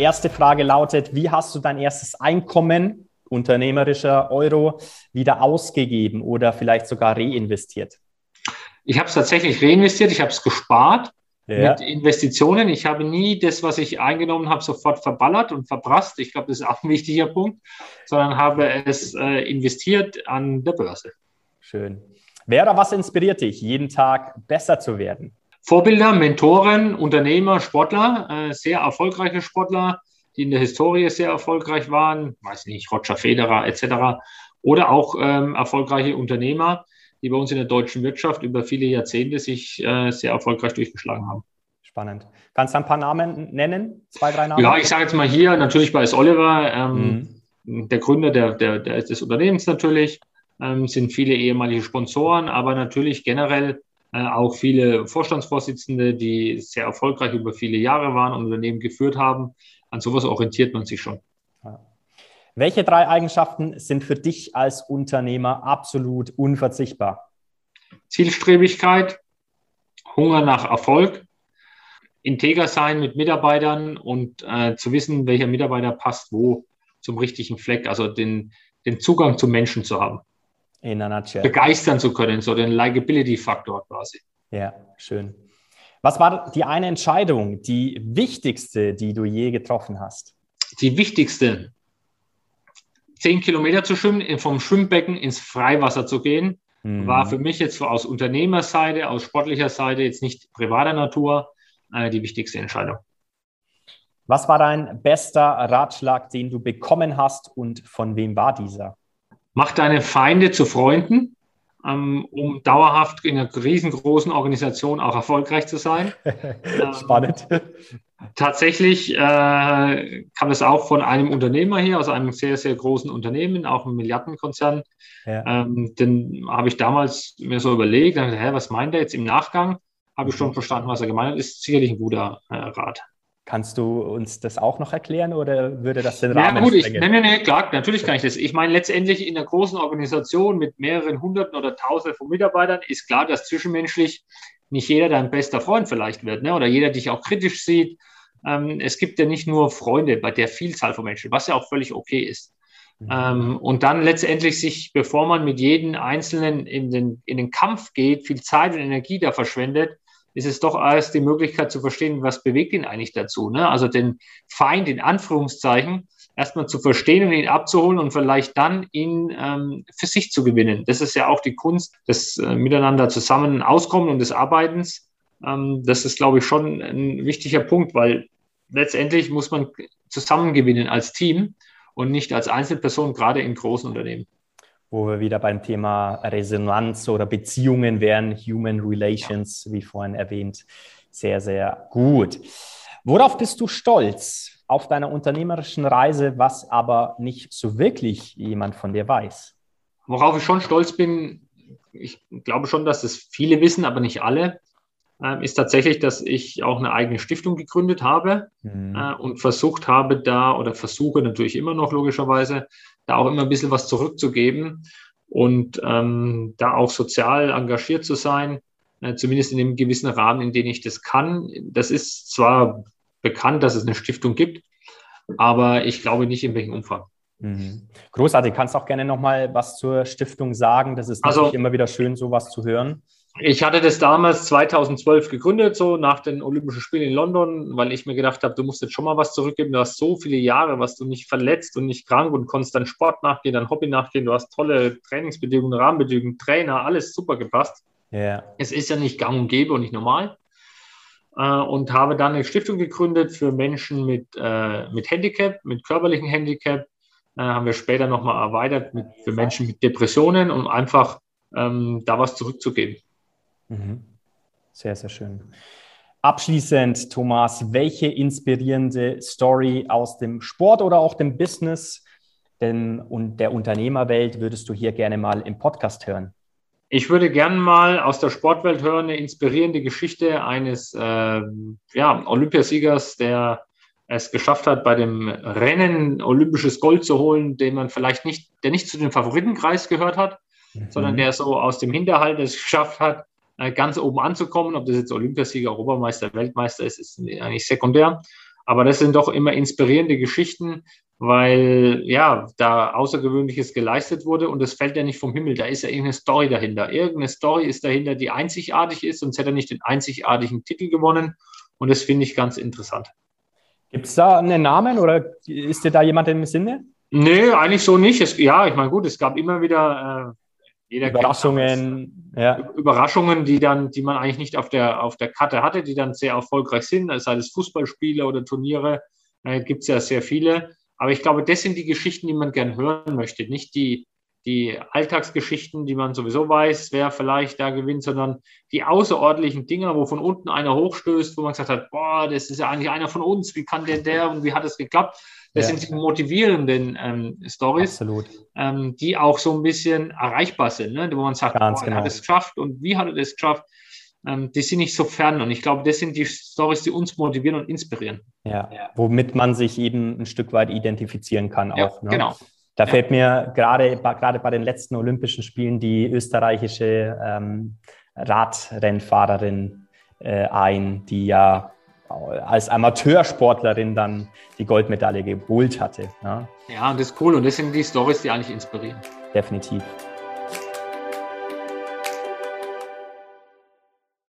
Erste Frage lautet, wie hast du dein erstes Einkommen, unternehmerischer Euro, wieder ausgegeben oder vielleicht sogar reinvestiert? Ich habe es tatsächlich reinvestiert, ich habe es gespart ja. mit Investitionen. Ich habe nie das, was ich eingenommen habe, sofort verballert und verprasst. Ich glaube, das ist auch ein wichtiger Punkt, sondern habe es äh, investiert an der Börse. Schön. Wer oder was inspiriert dich, jeden Tag besser zu werden? Vorbilder, Mentoren, Unternehmer, Sportler, äh, sehr erfolgreiche Sportler, die in der Historie sehr erfolgreich waren, weiß nicht, Roger Federer etc. Oder auch ähm, erfolgreiche Unternehmer, die bei uns in der deutschen Wirtschaft über viele Jahrzehnte sich äh, sehr erfolgreich durchgeschlagen haben. Spannend. Kannst du ein paar Namen nennen? Zwei, drei Namen? Ja, ich sage jetzt mal hier, natürlich bei Oliver, ähm, mhm. der Gründer der, der, der, des Unternehmens natürlich, ähm, sind viele ehemalige Sponsoren, aber natürlich generell äh, auch viele Vorstandsvorsitzende, die sehr erfolgreich über viele Jahre waren und Unternehmen geführt haben. An sowas orientiert man sich schon. Ja. Welche drei Eigenschaften sind für dich als Unternehmer absolut unverzichtbar? Zielstrebigkeit, Hunger nach Erfolg, integer sein mit Mitarbeitern und äh, zu wissen, welcher Mitarbeiter passt wo zum richtigen Fleck, also den, den Zugang zum Menschen zu haben. In einer nutshell. Begeistern zu können, so den Likability-Faktor quasi. Ja, schön. Was war die eine Entscheidung, die wichtigste, die du je getroffen hast? Die wichtigste, zehn Kilometer zu schwimmen, vom Schwimmbecken ins Freiwasser zu gehen, mhm. war für mich jetzt aus Unternehmerseite, aus sportlicher Seite, jetzt nicht privater Natur, äh, die wichtigste Entscheidung. Was war dein bester Ratschlag, den du bekommen hast und von wem war dieser? Mach deine Feinde zu Freunden, ähm, um dauerhaft in einer riesengroßen Organisation auch erfolgreich zu sein. Spannend. Ähm, tatsächlich äh, kam das auch von einem Unternehmer hier, aus einem sehr, sehr großen Unternehmen, auch einem Milliardenkonzern. Ja. Ähm, den habe ich damals mir so überlegt, dachte, hä, was meint er jetzt im Nachgang? Habe ich schon mhm. verstanden, was er gemeint hat. Ist sicherlich ein guter äh, Rat. Kannst du uns das auch noch erklären oder würde das den Rahmen ja, gut, sprengen? Ich, nee, nee, nee, klar, natürlich kann ich das. Ich meine, letztendlich in einer großen Organisation mit mehreren Hunderten oder Tausenden von Mitarbeitern ist klar, dass zwischenmenschlich nicht jeder dein bester Freund vielleicht wird ne? oder jeder dich auch kritisch sieht. Ähm, es gibt ja nicht nur Freunde bei der Vielzahl von Menschen, was ja auch völlig okay ist. Mhm. Ähm, und dann letztendlich sich, bevor man mit jedem Einzelnen in den, in den Kampf geht, viel Zeit und Energie da verschwendet, ist es doch erst die Möglichkeit zu verstehen, was bewegt ihn eigentlich dazu. Ne? Also den Feind in Anführungszeichen erstmal zu verstehen und ihn abzuholen und vielleicht dann ihn ähm, für sich zu gewinnen. Das ist ja auch die Kunst des äh, Miteinander zusammen Auskommen und des Arbeitens. Ähm, das ist, glaube ich, schon ein wichtiger Punkt, weil letztendlich muss man zusammen gewinnen als Team und nicht als Einzelperson, gerade in großen Unternehmen wo wir wieder beim Thema Resonanz oder Beziehungen wären, Human Relations, wie vorhin erwähnt, sehr, sehr gut. Worauf bist du stolz auf deiner unternehmerischen Reise, was aber nicht so wirklich jemand von dir weiß? Worauf ich schon stolz bin, ich glaube schon, dass es viele wissen, aber nicht alle, ähm, ist tatsächlich, dass ich auch eine eigene Stiftung gegründet habe mhm. Äh, und versucht habe da oder versuche natürlich immer noch logischerweise da auch immer ein bisschen was zurückzugeben und ähm, da auch sozial engagiert zu sein, äh, zumindest in einem gewissen Rahmen, in dem ich das kann. Das ist zwar bekannt, dass es eine Stiftung gibt, aber ich glaube nicht in welchem Umfang. Mhm. Großartig. Kannst auch gerne nochmal was zur Stiftung sagen. Das ist also, immer wieder schön, sowas zu hören. Ich hatte das damals 2012 gegründet, so nach den Olympischen Spielen in London, weil ich mir gedacht habe, du musst jetzt schon mal was zurückgeben. Du hast so viele Jahre, was du nicht verletzt und nicht krank und konntest dann Sport nachgehen, dein Hobby nachgehen. Du hast tolle Trainingsbedingungen, Rahmenbedingungen, Trainer, alles super gepasst. Yeah. Es ist ja nicht gang und gäbe und nicht normal. Äh, und habe dann eine Stiftung gegründet für Menschen mit, äh, mit Handicap, mit körperlichem Handicap. Äh, haben wir später nochmal erweitert mit, für Menschen mit Depressionen, um einfach ähm, da was zurückzugeben. Mhm. Sehr, sehr schön. Abschließend, Thomas, welche inspirierende Story aus dem Sport oder auch dem Business denn, und der Unternehmerwelt würdest du hier gerne mal im Podcast hören? Ich würde gerne mal aus der Sportwelt hören eine inspirierende Geschichte eines äh, ja, Olympiasiegers, der es geschafft hat, bei dem Rennen olympisches Gold zu holen, den man vielleicht nicht, der nicht zu den Favoritenkreis gehört hat, mhm. sondern der so aus dem Hinterhalt es geschafft hat, ganz oben anzukommen. Ob das jetzt Olympiasieger, Europameister, Weltmeister ist, ist eigentlich sekundär. Aber das sind doch immer inspirierende Geschichten, weil ja, da Außergewöhnliches geleistet wurde und es fällt ja nicht vom Himmel. Da ist ja irgendeine Story dahinter. Irgendeine Story ist dahinter, die einzigartig ist, sonst hätte er nicht den einzigartigen Titel gewonnen. Und das finde ich ganz interessant. Gibt es da einen Namen oder ist dir da jemand im Sinne? Nee, eigentlich so nicht. Es, ja, ich meine, gut, es gab immer wieder äh, Überraschungen, ja. Überraschungen, die dann, die man eigentlich nicht auf der, auf der Karte hatte, die dann sehr erfolgreich sind, sei es Fußballspiele oder Turniere, äh, gibt es ja sehr viele. Aber ich glaube, das sind die Geschichten, die man gern hören möchte. Nicht die, die Alltagsgeschichten, die man sowieso weiß, wer vielleicht da gewinnt, sondern die außerordentlichen Dinger, wo von unten einer hochstößt, wo man gesagt hat, boah, das ist ja eigentlich einer von uns, wie kann denn der und wie hat es geklappt? Das ja. sind die motivierenden ähm, Stories, ähm, die auch so ein bisschen erreichbar sind, ne? wo man sagt, Ganz boah, genau. er hat es geschafft und wie hat er das geschafft? ähm, die sind nicht so fern. Und ich glaube, das sind die Stories, die uns motivieren und inspirieren. Ja, ja. womit man sich eben ein Stück weit identifizieren kann ja, auch. Ne? Genau. Da ja. fällt mir gerade, gerade bei den letzten Olympischen Spielen die österreichische ähm, Radrennfahrerin äh, ein, die ja als Amateursportlerin dann die Goldmedaille geholt hatte. Ne? Ja, und das ist cool. Und das sind die Stories, die eigentlich inspirieren. Definitiv.